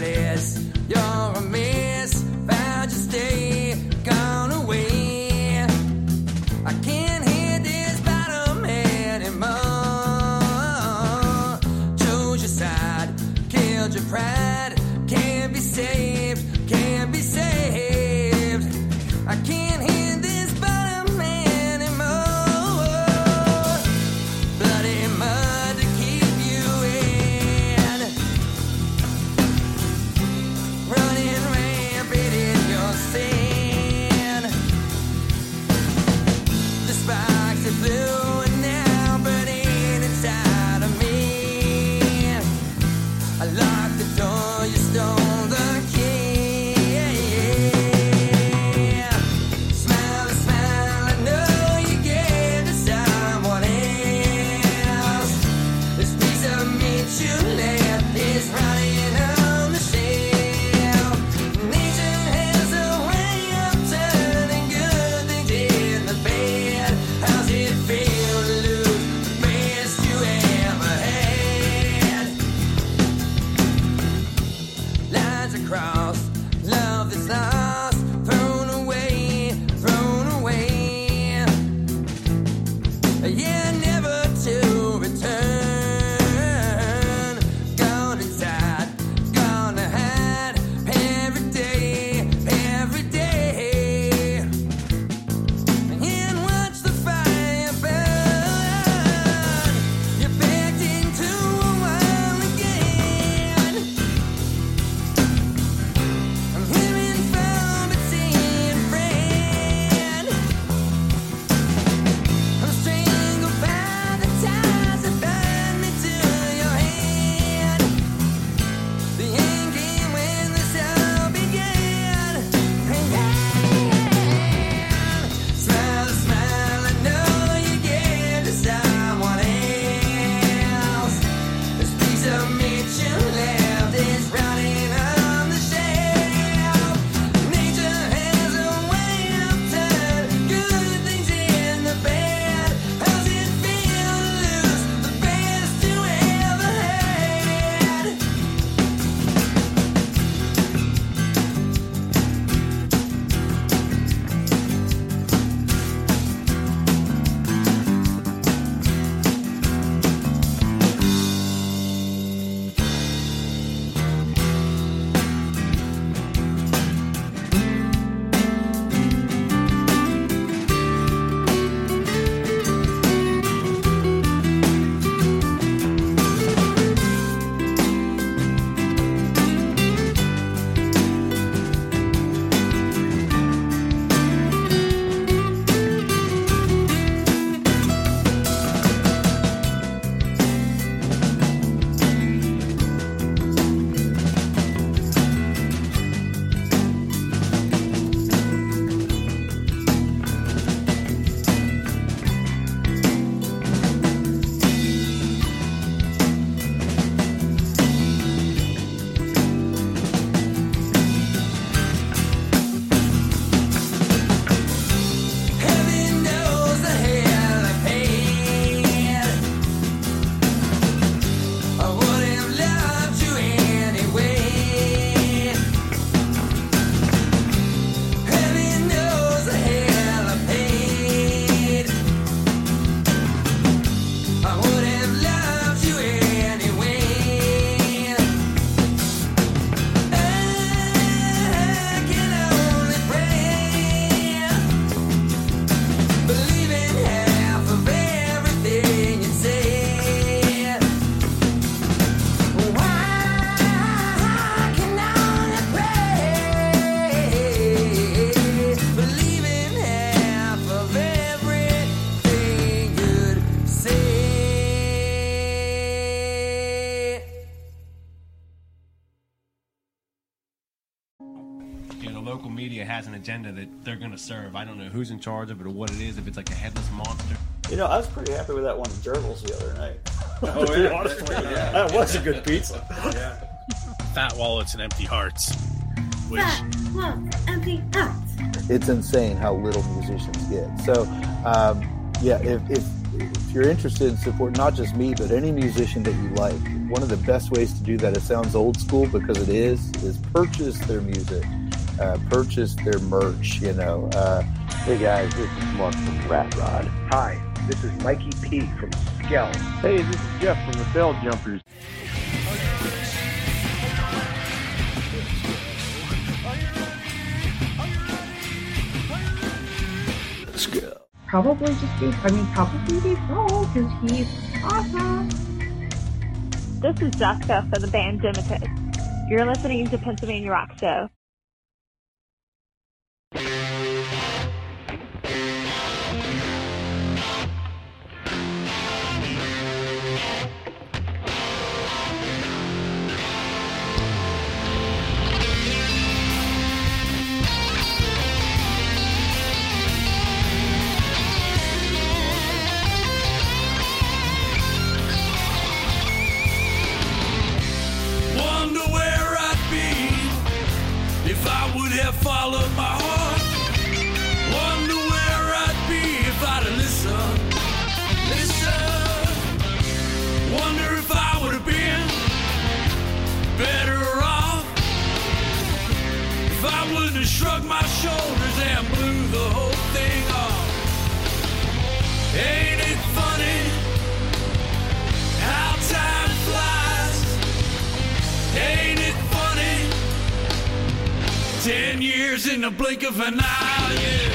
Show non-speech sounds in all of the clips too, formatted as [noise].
place. You're a man. serve. I don't know who's in charge of it or what it is, if it's like a headless monster. You know, I was pretty happy with that one at Jergel's the other night. Oh, [laughs] yeah. That was a good pizza. yeah. Fat wallets and empty hearts. Which... Fat wallets, empty hearts. It's insane how little musicians get. So, um, yeah, if, if, if you're interested in supporting not just me, but any musician that you like, one of the best ways to do that, it sounds old school because it is, is purchase their music uh, purchase their merch. You know. Uh, Hey guys, this is Mark from Rat Rod. Hi, this is Mikey P from Skell. Hey, this is Jeff from the Bell Jumpers. Probably just Dave. I mean, probably Dave Grohl because he's awesome. This is Jessica for the band Demetus. You're listening to Pennsylvania Rock Show. Shrugged my shoulders and blew the whole thing off. Ain't it funny how time flies? Ain't it funny? Ten years in the blink of an eye, yeah.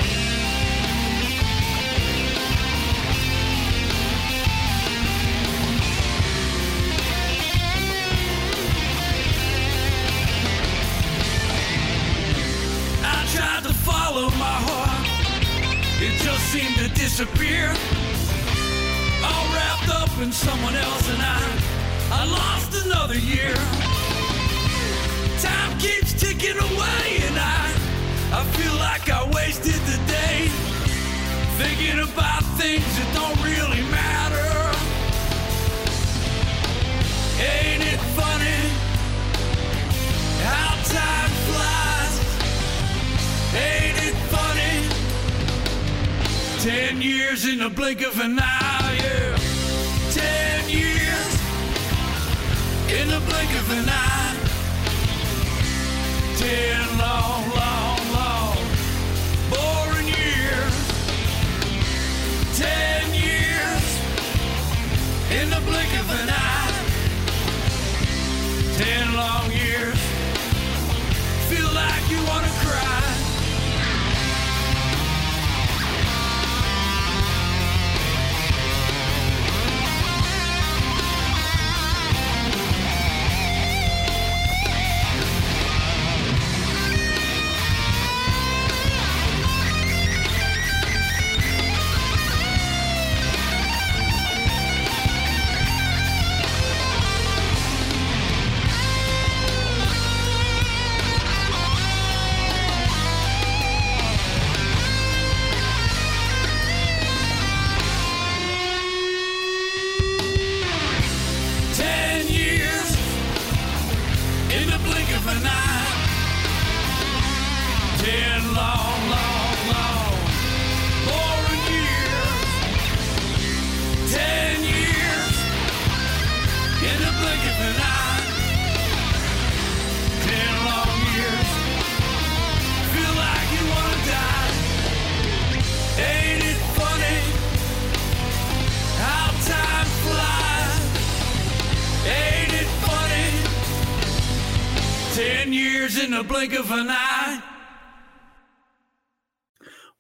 Just seemed to disappear. All wrapped up in someone else, and I, I lost another year. Time keeps ticking away, and I, I feel like I wasted the day thinking about things that don't really matter. Ain't it funny how time flies? Ain't? Ten years in the blink of an eye, yeah. Ten years in the blink of an eye. Ten long, long, long, boring years. Ten years in the blink of an eye. Ten long years. Feel like you wanna cry.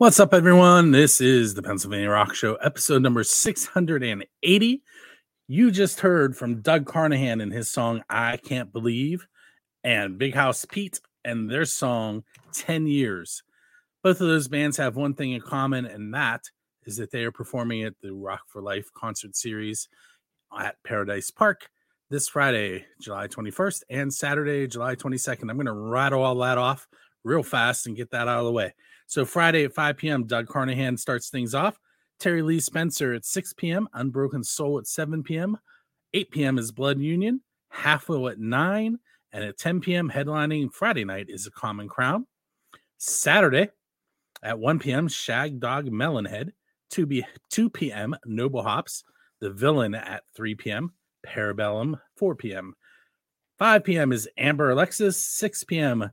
What's up, everyone? This is the Pennsylvania Rock Show, episode number 680. You just heard from Doug Carnahan and his song I Can't Believe, and Big House Pete and their song 10 Years. Both of those bands have one thing in common, and that is that they are performing at the Rock for Life concert series at Paradise Park this Friday, July 21st, and Saturday, July 22nd. I'm going to rattle all that off real fast and get that out of the way. So, Friday at 5 p.m., Doug Carnahan starts things off. Terry Lee Spencer at 6 p.m., Unbroken Soul at 7 p.m., 8 p.m. is Blood Union, Halfwell at 9, and at 10 p.m., headlining Friday night is A Common Crown. Saturday at 1 p.m., Shag Dog Melonhead, 2, b- 2 p.m., Noble Hops, The Villain at 3 p.m., Parabellum 4 p.m. 5 p.m. is Amber Alexis, 6 p.m.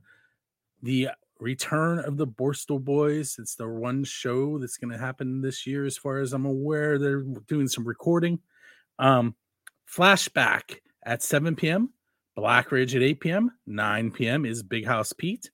The return of the Borstal Boys. It's the one show that's going to happen this year, as far as I'm aware. They're doing some recording. Um, flashback at 7 p.m., Black Ridge at 8 p.m., 9 p.m. is Big House Pete,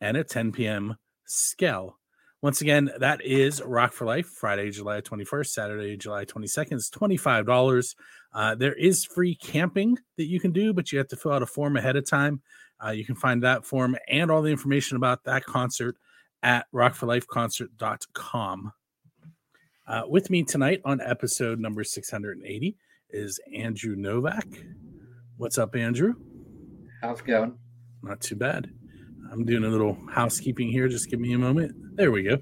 and at 10 p.m., Skell. Once again, that is Rock for Life, Friday, July 21st, Saturday, July 22nd. It's $25. Uh, there is free camping that you can do, but you have to fill out a form ahead of time. Uh, you can find that form and all the information about that concert at rockforlifeconcert.com. Uh, with me tonight on episode number 680 is Andrew Novak. What's up, Andrew? How's it going? Not too bad. I'm doing a little housekeeping here. Just give me a moment. There we go.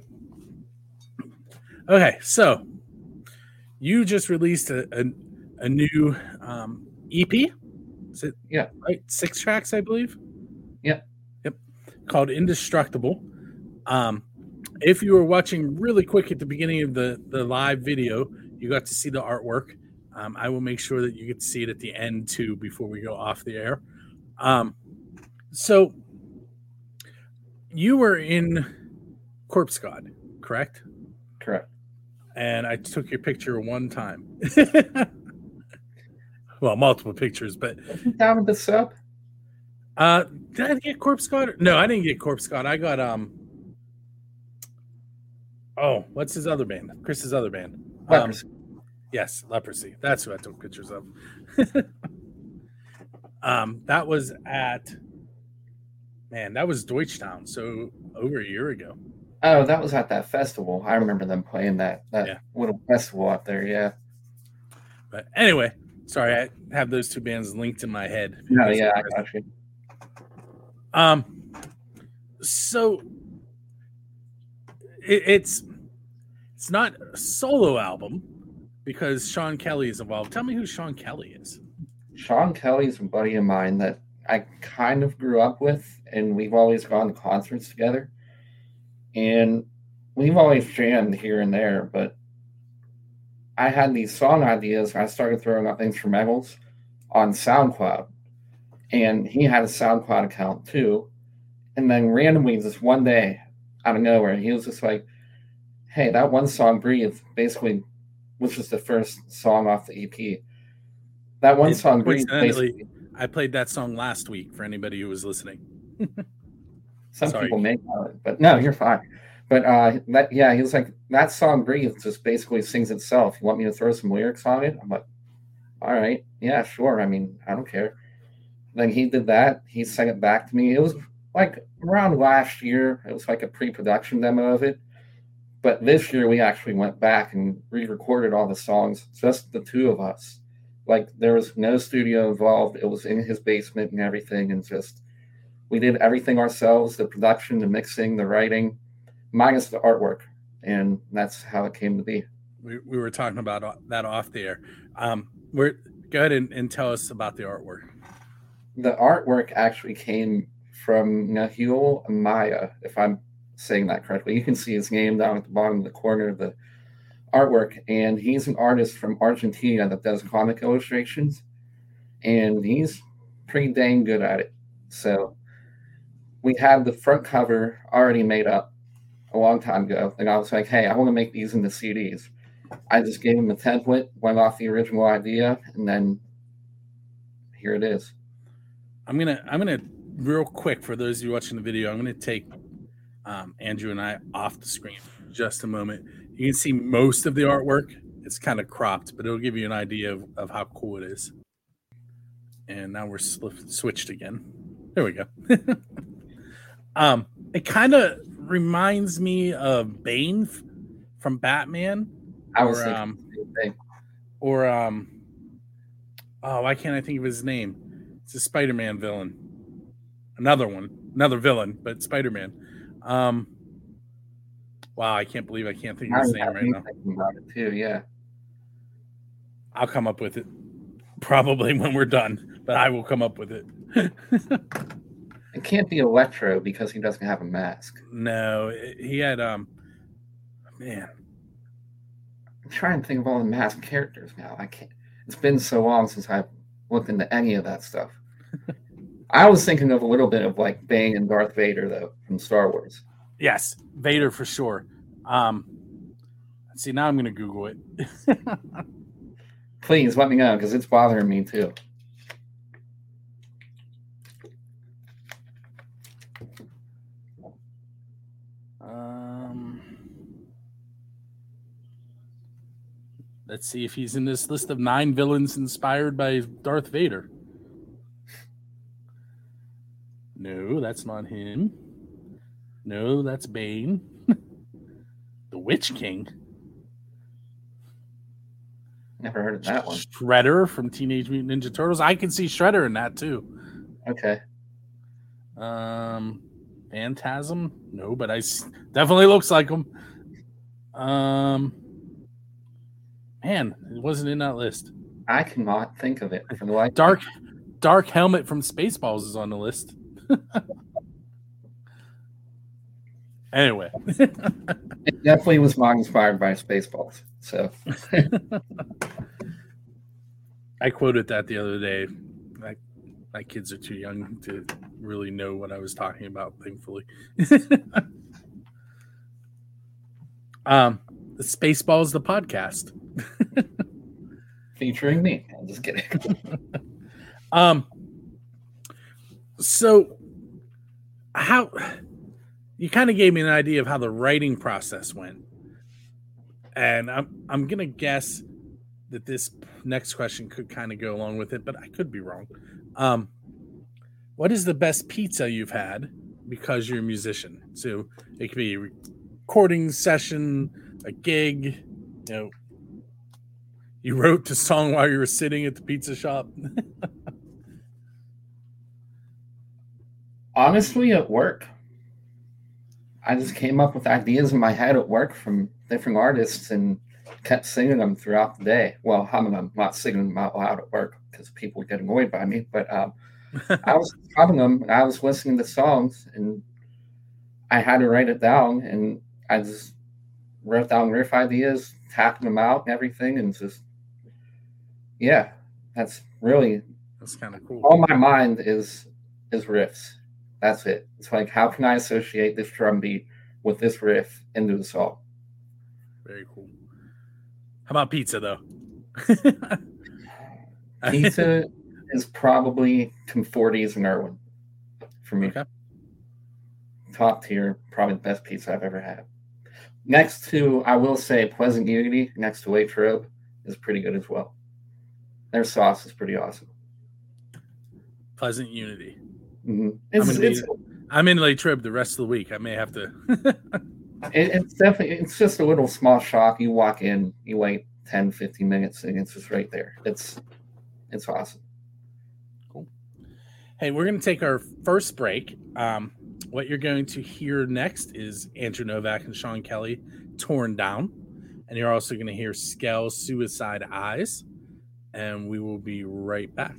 Okay, so you just released a, a, a new um, EP. Is it Yeah. right? Six tracks, I believe. Yeah. Yep. Called Indestructible. Um, if you were watching really quick at the beginning of the the live video, you got to see the artwork. Um, I will make sure that you get to see it at the end too before we go off the air. Um, so you were in Corpse God, correct? Correct. And I took your picture one time. [laughs] well, multiple pictures, but Down with the sub? Uh did I get Corpse God? No, I didn't get Corpse God. I got um Oh, what's his other band? Chris's other band. Um, Leprosy. yes, Leprosy. That's who I took pictures of. [laughs] um, that was at man, that was Deutschtown, so over a year ago. Oh, that was at that festival. I remember them playing that that Yeah. little festival out there. Yeah. But anyway, sorry, I have those two bands linked in my head. No, yeah, I got you. Um, so it, it's it's not a solo album because Sean Kelly is involved. Tell me who Sean Kelly is. Sean Kelly is a buddy of mine that I kind of grew up with, and we've always gone to concerts together. And we've always jammed here and there, but I had these song ideas. I started throwing up instrumentals on SoundCloud, and he had a SoundCloud account too. And then randomly, just one day, out of nowhere, he was just like, "Hey, that one song, Breathe, basically, which was just the first song off the EP. That one song, Breathe, basically, I played that song last week for anybody who was listening. [laughs] some sorry. people make of it, but no, you're fine." But uh, that yeah, he was like, "That song, Breathe, just basically sings itself. You want me to throw some lyrics on it?" I'm like, "All right, yeah, sure. I mean, I don't care." Then he did that. He sent it back to me. It was like around last year. It was like a pre-production demo of it. But this year we actually went back and re-recorded all the songs, just the two of us. Like there was no studio involved. It was in his basement and everything, and just we did everything ourselves: the production, the mixing, the writing, minus the artwork, and that's how it came to be. We, we were talking about that off the air. Um, we're go ahead and, and tell us about the artwork. The artwork actually came from Nahuel Amaya, if I'm saying that correctly. You can see his name down at the bottom of the corner of the artwork, and he's an artist from Argentina that does comic illustrations, and he's pretty dang good at it. So we had the front cover already made up a long time ago, and I was like, "Hey, I want to make these into CDs." I just gave him a template, went off the original idea, and then here it is. I'm gonna I'm gonna real quick for those of you watching the video. I'm gonna take um, Andrew and I off the screen for just a moment. You can see most of the artwork. It's kind of cropped, but it'll give you an idea of, of how cool it is. And now we're sli- switched again. There we go. [laughs] um, it kind of reminds me of Bane f- from Batman, I was or thinking um, the same thing. or um, oh, why can't I think of his name? It's a Spider-Man villain. Another one, another villain, but Spider-Man. Um, wow, I can't believe I can't think of his name right now. about it too. Yeah, I'll come up with it probably when we're done, but I will come up with it. [laughs] it can't be Electro because he doesn't have a mask. no, he had um, man, I'm trying to think of all the mask characters now. I can't. It's been so long since I've looked into any of that stuff. I was thinking of a little bit of like Bane and Darth Vader though from Star Wars. Yes, Vader for sure. Um, see, now I'm going to Google it. [laughs] Please let me know because it's bothering me too. Um, let's see if he's in this list of nine villains inspired by Darth Vader. No, that's not him. No, that's Bane. [laughs] the Witch King. Never heard of that one. Shredder from Teenage Mutant Ninja Turtles. I can see Shredder in that too. Okay. Um, Phantasm. No, but I s- definitely looks like him. Um, man, it wasn't in that list. I cannot think of it for the life. Dark, Dark Helmet from Spaceballs is on the list. [laughs] anyway, [laughs] It definitely was not inspired by Spaceballs. So [laughs] I quoted that the other day. My, my kids are too young to really know what I was talking about, thankfully. um, Spaceballs, the podcast. Featuring me. I'm just kidding. [laughs] Um, so how you kind of gave me an idea of how the writing process went, and I'm I'm gonna guess that this next question could kind of go along with it, but I could be wrong. Um, what is the best pizza you've had because you're a musician? So it could be a recording session, a gig, you know. You wrote the song while you were sitting at the pizza shop. [laughs] Honestly, at work, I just came up with ideas in my head at work from different artists and kept singing them throughout the day. Well, humming them, not singing them out loud at work because people would get annoyed by me. But um, I was [laughs] humming them and I was listening to songs and I had to write it down and I just wrote down riff ideas, tapping them out and everything, and just yeah, that's really That's kind of cool. all my mind is is riffs. That's it. It's like how can I associate this drum beat with this riff into the song? Very cool. How about pizza though? [laughs] Pizza is probably Tim Forties and Irwin for me. Okay. Top tier, probably the best pizza I've ever had. Next to, I will say, Pleasant Unity next to Waitrose is pretty good as well. Their sauce is pretty awesome. Pleasant Unity. Mhm. I'm, It's, it's, I'm in the rest of the week. I may have to. [laughs] it- it's definitely, it's just a little small shop. You walk in, you wait 10, 15 minutes, and it's just right there. It's, it's awesome. Cool. Hey, we're going to take our first break. Um, what you're going to hear next is Andrew Novak and Sean Kelly, Torn Down. And you're also going to hear Skell Suicide Eyes. And we will be right back.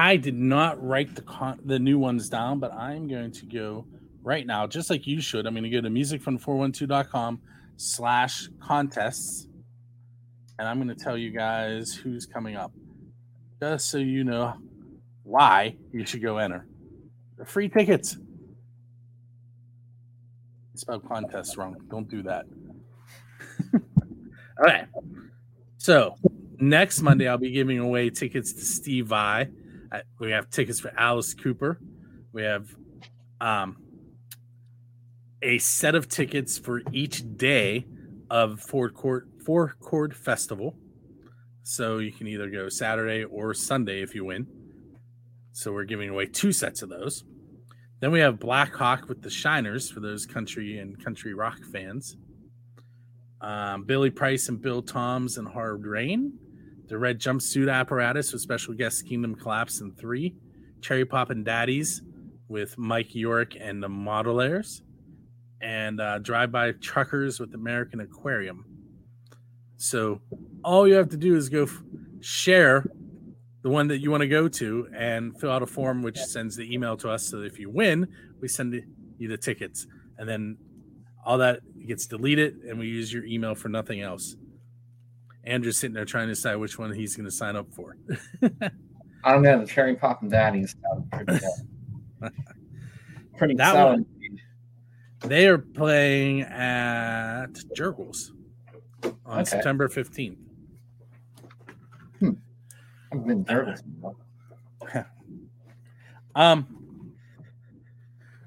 I did not write the con- the new ones down, but I'm going to go right now, just like you should. I'm going to go to musicfrom412.com slash contests, and I'm going to tell you guys who's coming up, just so you know why you should go enter. They're free tickets. I spelled contests wrong. Don't do that. [laughs] okay. So next Monday, I'll be giving away tickets to Steve Vai. We have tickets for Alice Cooper. We have um, a set of tickets for each day of Ford Court Four Chord Festival. So you can either go Saturday or Sunday if you win. So we're giving away two sets of those. Then we have Black Hawk with the Shiners for those country and country rock fans. Um, Billy Price and Bill Toms and Hard Rain. The Red Jumpsuit Apparatus with special guest Kingdom Collapse and three. Cherry Poppin' Daddies with Mike York and the Modelaires. And uh, Drive By Truckers with American Aquarium. So all you have to do is go f- share the one that you want to go to and fill out a form which sends the email to us so that if you win we send you the tickets and then all that gets deleted and we use your email for nothing else andrew's sitting there trying to decide which one he's going to sign up for I don't know. The cherry poppin' sound pretty good. pretty That solid. one- they are playing at Jergel's on Okay. september 15th I've been nervous. [laughs] Um.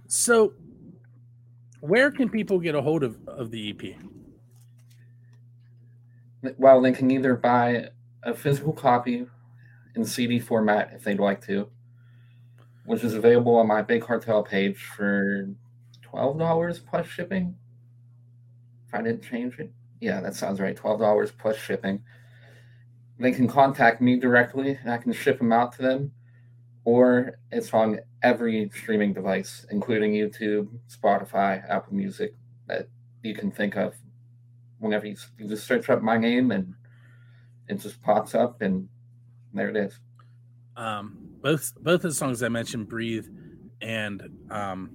So, where can people get a hold of, of the EP? Well, they can either buy a physical copy in CD format if they'd like to, which is available on my Big Cartel page for twelve dollars plus shipping. If I didn't change it, yeah, that sounds right. Twelve dollars plus shipping. They can contact me directly, and I can ship them out to them, or it's on every streaming device, including YouTube, Spotify, Apple Music, that you can think of whenever you, you just search up my name and it just pops up and there it is. Um, both both the songs I mentioned, "Breathe" and um,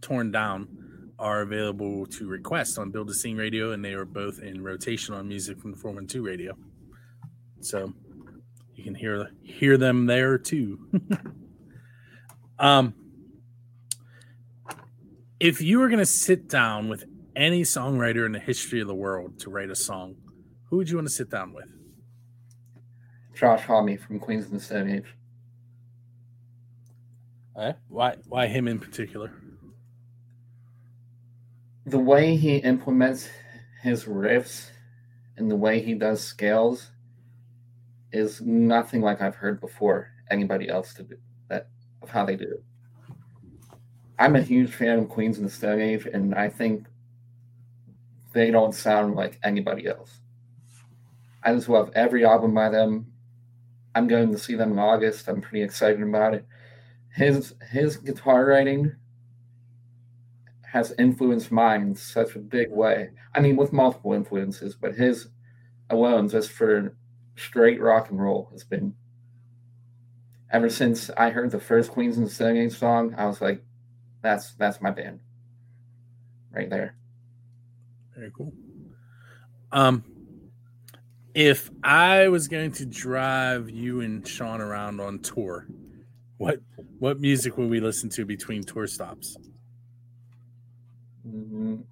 "Torn Down," are available to request on Build a Scene Radio, and they are both in rotation on Music from the Four One Two Radio. So you can hear hear them there too. [laughs] um, if you were going to sit down with any songwriter in the history of the world to write a song, who would you want to sit down with? Josh Homme from Queens of the Stone Age. Eh? Why why him in particular? The way he implements his riffs and the way he does scales is nothing like I've heard before anybody else to do that of how they do it. I'm a huge fan of Queens of the Stone Age, and I think they don't sound like anybody else. I just love every album by them. I'm going to see them in August. I'm pretty excited about it. His his guitar writing has influenced mine in such a big way. I mean, with multiple influences, but his alone, just for straight rock and roll, has been. Ever since I heard the first Queens and Stone Age song, I was like, "That's that's my band, right there." Very cool. Um, if I was going to drive you and Sean around on tour, what what music would we listen to between tour stops? Mhm.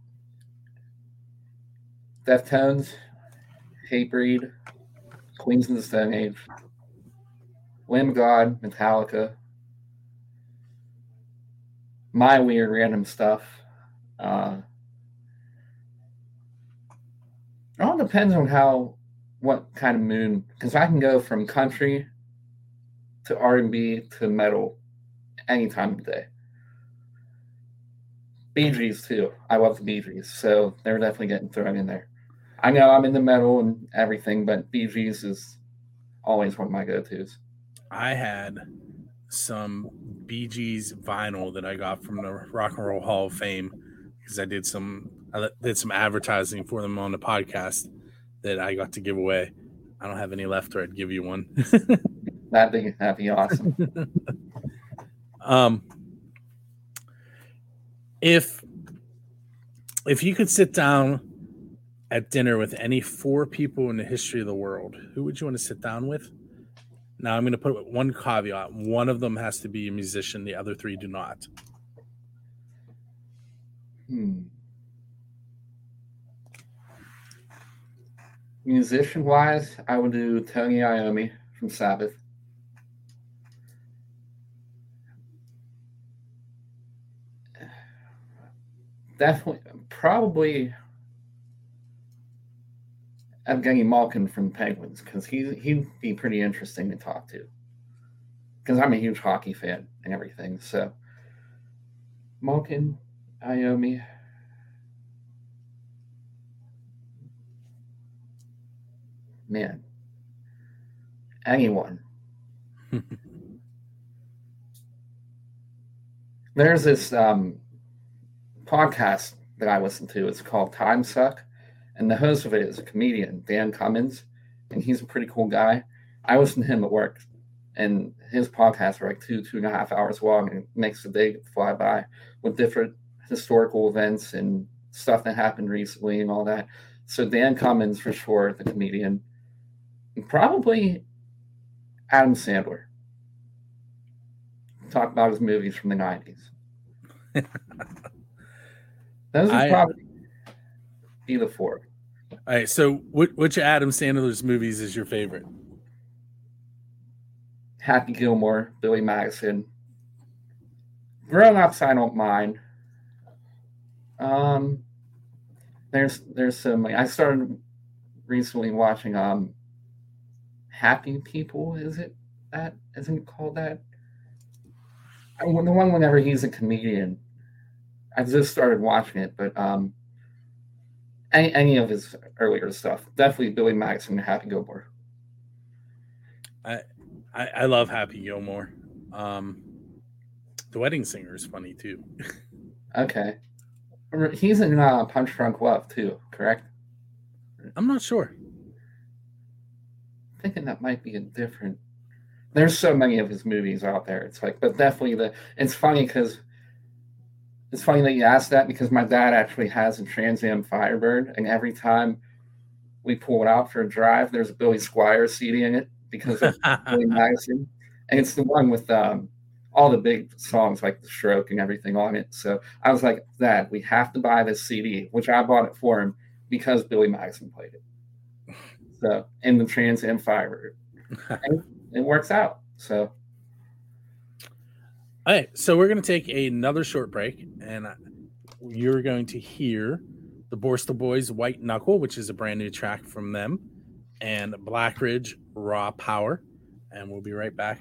Deftones, Hatebreed, Queens of the Stone Age, Lamb God, Metallica, my weird random stuff. Uh, it all depends on how, what kind of mood, because I can go from country to R and B to metal any time of the day. Bee Gees too. I love the Bee Gees, so they're definitely getting thrown in there. I know I'm in the metal and everything, but Bee Gees is always one of my go-tos. I had some Bee Gees vinyl that I got from the Rock and Roll Hall of Fame because I did some I did some advertising for them on the podcast that I got to give away. I don't have any left, or I'd give you one. [laughs] That'd be that'd be awesome. [laughs] Um, if if you could sit down at dinner with any four people in the history of the world, who would you want to sit down with? Now I'm going to put one caveat: one of them has to be a musician, the other three do not. Hmm. Musician wise, I would do Tony Iommi from Sabbath. Definitely, probably Evgeny Malkin from Penguins because he he'd be pretty interesting to talk to. Because I'm a huge hockey fan and everything. So Malkin, Iommi. Man. Anyone. [laughs] There's this um, podcast that I listen to. It's called Time Suck. And the host of it is a comedian, Dan Cummins. And he's a pretty cool guy. I listen to him at work. And his podcasts are like two, two and a half hours long. And it makes the day fly by with different historical events and stuff that happened recently and all that. So Dan Cummins for sure, the comedian. Probably Adam Sandler. Talk about his movies from the nineties. [laughs] Those would probably be the four. All right, so which, which Adam Sandler's movies is your favorite? Happy Gilmore, Billy Madison. Grown ups, I don't mind. Um, there's there's some. I started recently watching um, Happy People. Is it that? Isn't it called that? I, the one whenever he's a comedian. I just started watching it, but um, any any of his earlier stuff, definitely Billy Madison and Happy Gilmore. I, I I love Happy Gilmore. Um, the Wedding Singer is funny too. Okay. He's in uh, Punch Drunk Love too, correct? I'm not sure. Thinking that might be a different. There's so many of his movies out there. It's like, but definitely the. It's funny because. It's funny that you asked that because my dad actually has a Trans Am Firebird, and every time we pull it out for a drive, there's a Billy Squier CD in it because of [laughs] Billy Madison, and it's the one with um, all the big songs like The Stroke and everything on it. So I was like, Dad, we have to buy this CD, which I bought it for him because Billy Madison played it. So in the Trans Am Firebird, and it works out. So All right, so we're going to take another short break, and you're going to hear the Borstal Boys White Knuckle, which is a brand new track from them, and Black Ridge Raw Power. And we'll be right back.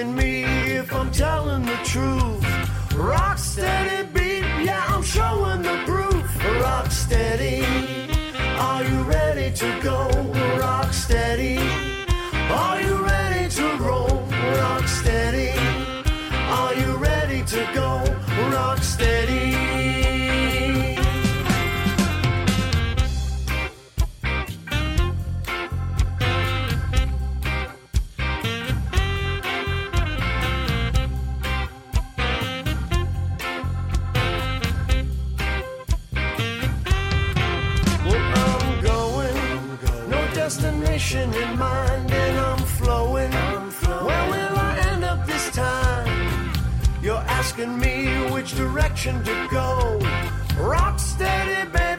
You're me asking me which direction to go. Rock steady, baby,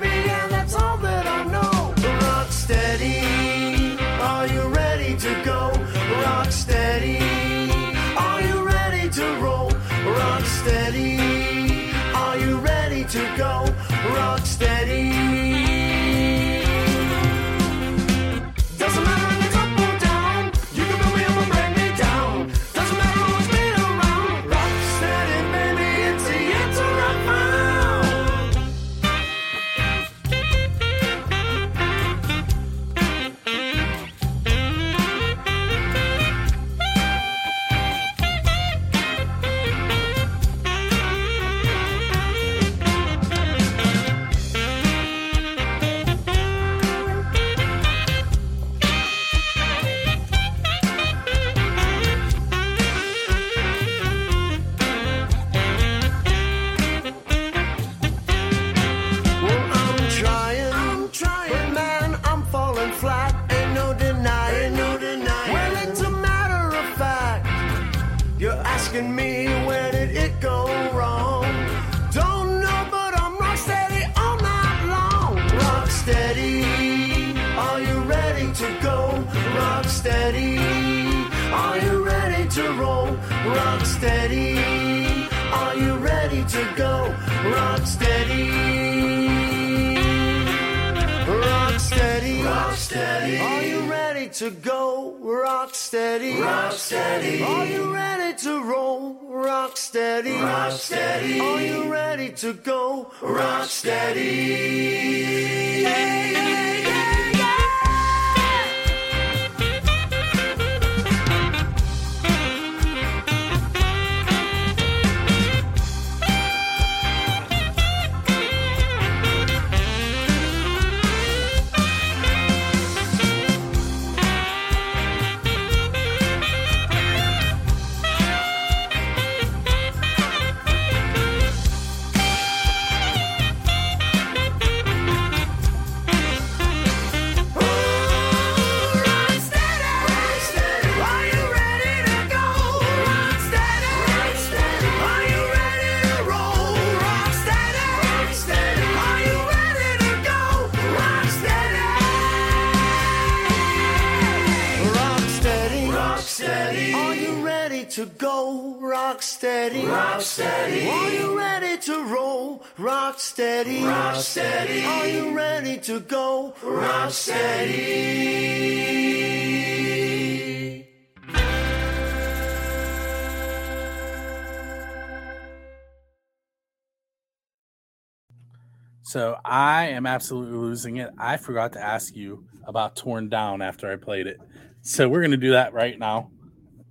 So I am absolutely losing it. I forgot to ask you about Torn Down after I played it. So we're gonna do that right now.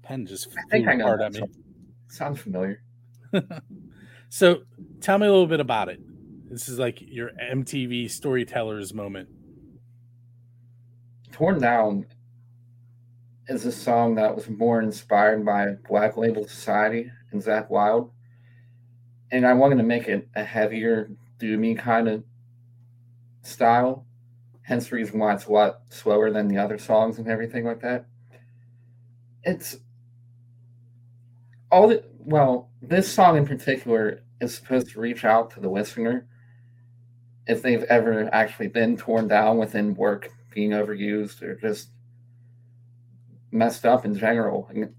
Pen just flew apart at me. Sounds familiar. [laughs] So tell me a little bit about it. This is like your MTV storytellers moment. Torn Down is a song that was more inspired by Black Label Society and Zakk Wylde. And I wanted to make it a heavier, doomy kind of style. Hence the reason why it's a lot slower than the other songs and everything like that. It's all the well, this song in particular is supposed to reach out to the listener if they've ever actually been torn down within work being overused or just messed up in general. And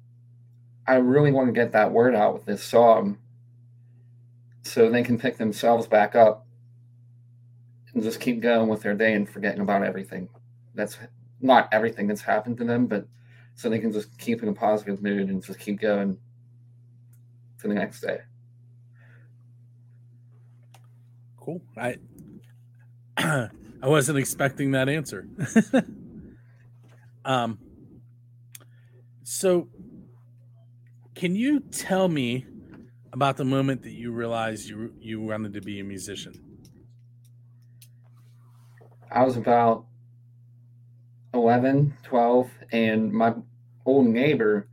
I really want to get that word out with this song so they can pick themselves back up and just keep going with their day and forgetting about everything. That's not everything that's happened to them, but so they can just keep in a positive mood and just keep going to the next day. Cool. I [clears throat] I wasn't expecting that answer. [laughs] um so can you tell me about the moment that you realized you you wanted to be a musician? I was about 11, 12, and my old neighbor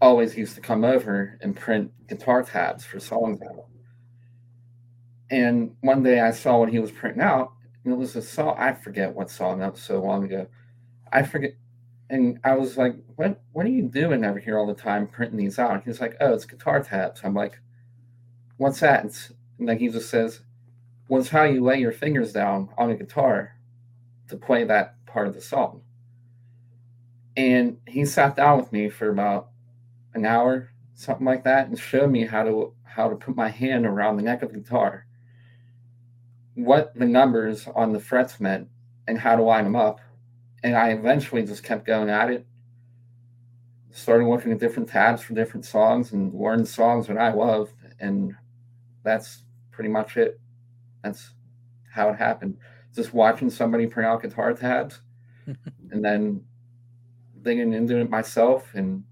always used to come over and print guitar tabs for songs out. And one day I saw what he was printing out, it was a song. I forget what song that was so long ago. I forget. And I was like, "What? What are you doing over here all the time printing these out?" He was like, "Oh, it's guitar tabs." I'm like, "What's that?" And then he just says, "Well, it's how you lay your fingers down on a guitar to play that part of the song." And he sat down with me for about an hour, something like that, and showed me how to how to put my hand around the neck of the guitar, what the numbers on the frets meant, and how to line them up. And I eventually just kept going at it. Started looking at different tabs for different songs and learned songs that I loved, and that's pretty much it. That's how it happened. Just watching somebody print out guitar tabs, [laughs] and then digging into it myself and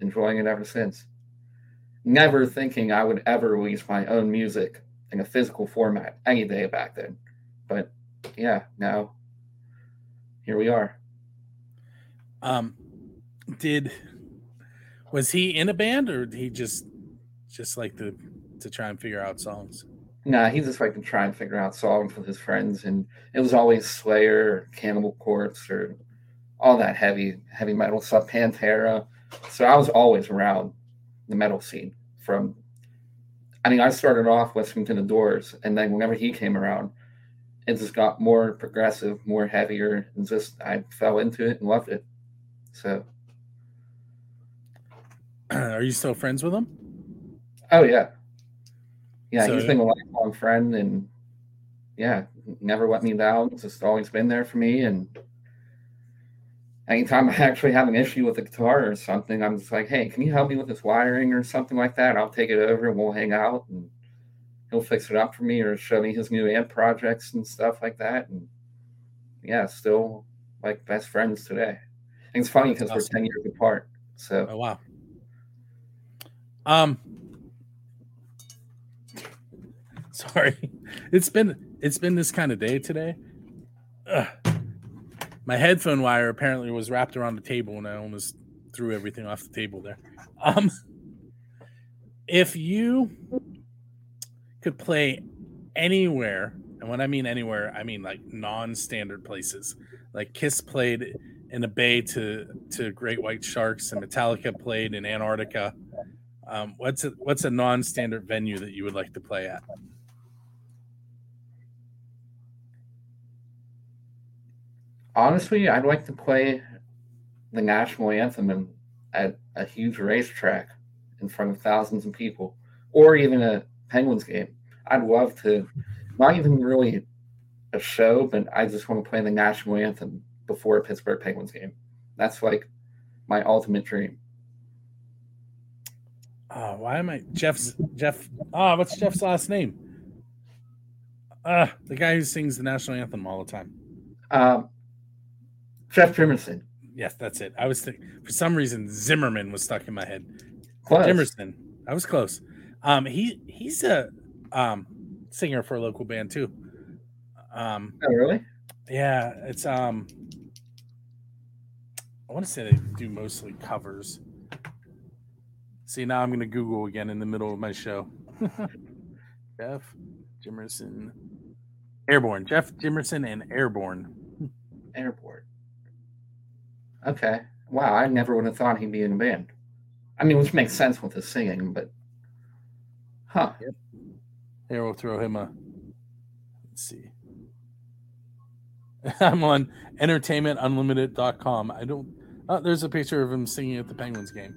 enjoying it ever since. Never thinking I would ever release my own music in a physical format any day back then. But yeah, now here we are. Um did was he in a band or did he just just like to to try and figure out songs? Nah, he just like to try and figure out songs with his friends, and it was always Slayer, or Cannibal Corpse, or all that heavy heavy metal stuff, Pantera. So I was always around the metal scene. From, I mean, I started off listening to the Doors, and then whenever he came around, it just got more progressive, more heavier, and just I fell into it and loved it. So, [clears throat] Are you still friends with him? oh yeah, yeah, So- he's been a lifelong friend, and yeah, never let me down. Just always been there for me, and anytime I [laughs] actually have an issue with the guitar or something, I'm just like, hey, can you help me with this wiring or something like that? I'll take it over and we'll hang out and he'll fix it up for me or show me his new amp projects and stuff like that. And yeah, still like best friends today. And it's funny because That's we're 10 years apart. So Oh wow. Um [laughs] sorry. It's been it's been this kind of day today. Ugh. My headphone wire apparently was wrapped around the table and I almost threw everything off the table there. Um if you could play anywhere, and when I mean anywhere, I mean like non-standard places. Like Kiss played in a bay to to great white sharks, and Metallica played in Antarctica. Um, what's a, what's a non-standard venue that you would like to play at? Honestly, I'd like to play the national anthem in, at a huge racetrack in front of thousands of people, or even a Penguins game. I'd love to, not even really a show, but I just want to play the national anthem before a Pittsburgh Penguins game. That's like my ultimate dream. Oh, why am I Jeff's Jeff? Ah, what's Jeff's last name? Uh, the guy who sings the national anthem all the time. Um, Jeff Jimerson. Yes, that's it. I was thinking for some reason Zimmerman was stuck in my head. Close. Jimerson. I was close. Um, he he's a um singer for a local band too. Um, Oh, really? yeah, it's um. I want to say they do mostly covers. See, now I'm going to Google again in the middle of my show. [laughs] Jeff Jimerson, Airborne. Jeff Jimerson and Airborne. Airport. Okay. Wow, I never would have thought he'd be in a band. I mean, which makes sense with his singing, but huh. Here, we'll throw him a. Let's see. [laughs] I'm on entertainmentunlimited.com. I don't. Oh, there's a picture of him singing at the Penguins game.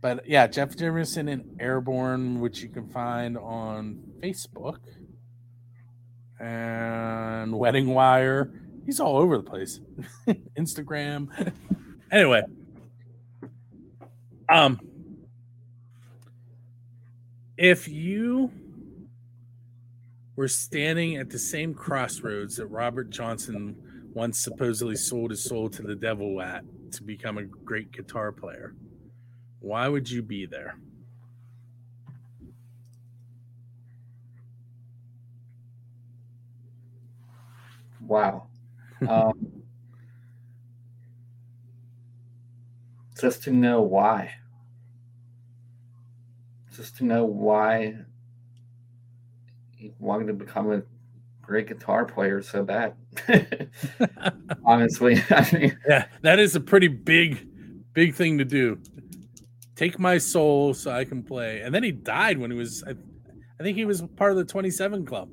But yeah, Jeff Jimerson and Airborne, which you can find on Facebook and Wedding Wire. He's all over the place. [laughs] Instagram. [laughs] anyway. Um if you were standing at the same crossroads that Robert Johnson once supposedly sold his soul to the devil at to become a great guitar player, why would you be there? Wow. Um, just to know why. Just to know why he wanted to become a great guitar player so bad. [laughs] Honestly, [laughs] I mean, Yeah, that is a pretty big, big thing to do. Take my soul so I can play. And then he died when he was, I, I think he was part of the 27 Club.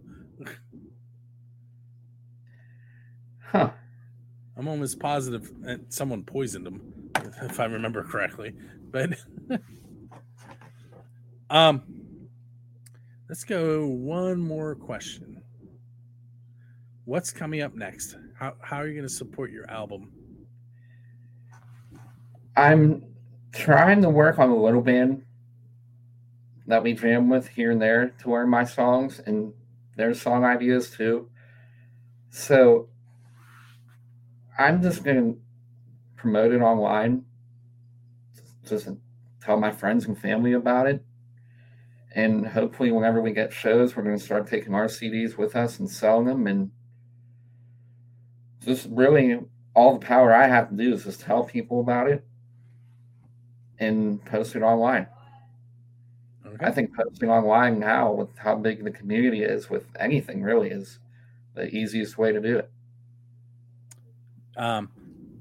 huh. I'm almost positive that someone poisoned him, if I remember correctly. But [laughs] um, let's go one more question. What's coming up next? How how are you going to support your album? I'm trying to work on a little band that we jam with here and there to learn my songs and their song ideas too. So I'm just going to promote it online, just tell my friends and family about it. And hopefully, whenever we get shows, we're going to start taking our CDs with us and selling them. And just really all the power I have to do is just tell people about it and post it online. I think posting online now, with how big the community is with anything, really is the easiest way to do it. Um,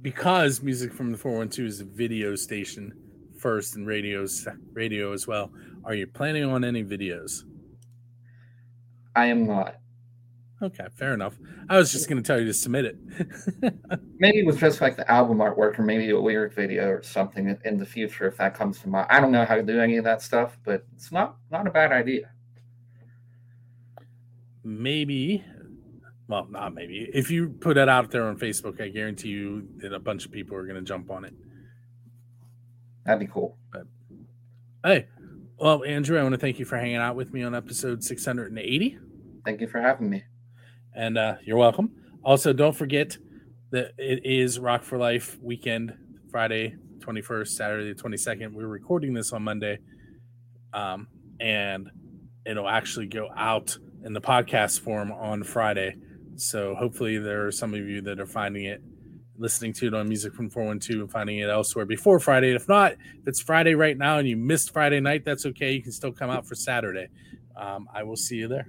because music from the 412 is a video station first and radios radio as well. Are you planning on any videos? I am not. Okay, fair enough. I was just going to tell you to submit it. [laughs] Maybe with just like the album artwork, or maybe a lyric video or something in- in the future if that comes to mind. I don't know how to do any of that stuff, but it's not not a bad idea. maybe, well, not maybe. If you put it out there on Facebook, I guarantee you that a bunch of people are going to jump on it. That'd be cool. But hey, well, Andrew, I want to thank you for hanging out with me on episode 680. Thank you for having me. And uh, you're welcome. Also, don't forget that it is Rock for Life weekend, Friday 21st, Saturday 22nd. We're recording this on Monday. Um, and it'll actually go out in the podcast form on Friday. So hopefully there are some of you that are finding it, listening to it on Music from 412 and finding it elsewhere before Friday. If not, if it's Friday right now and you missed Friday night, that's okay. You can still come out for Saturday. Um, I will see you there.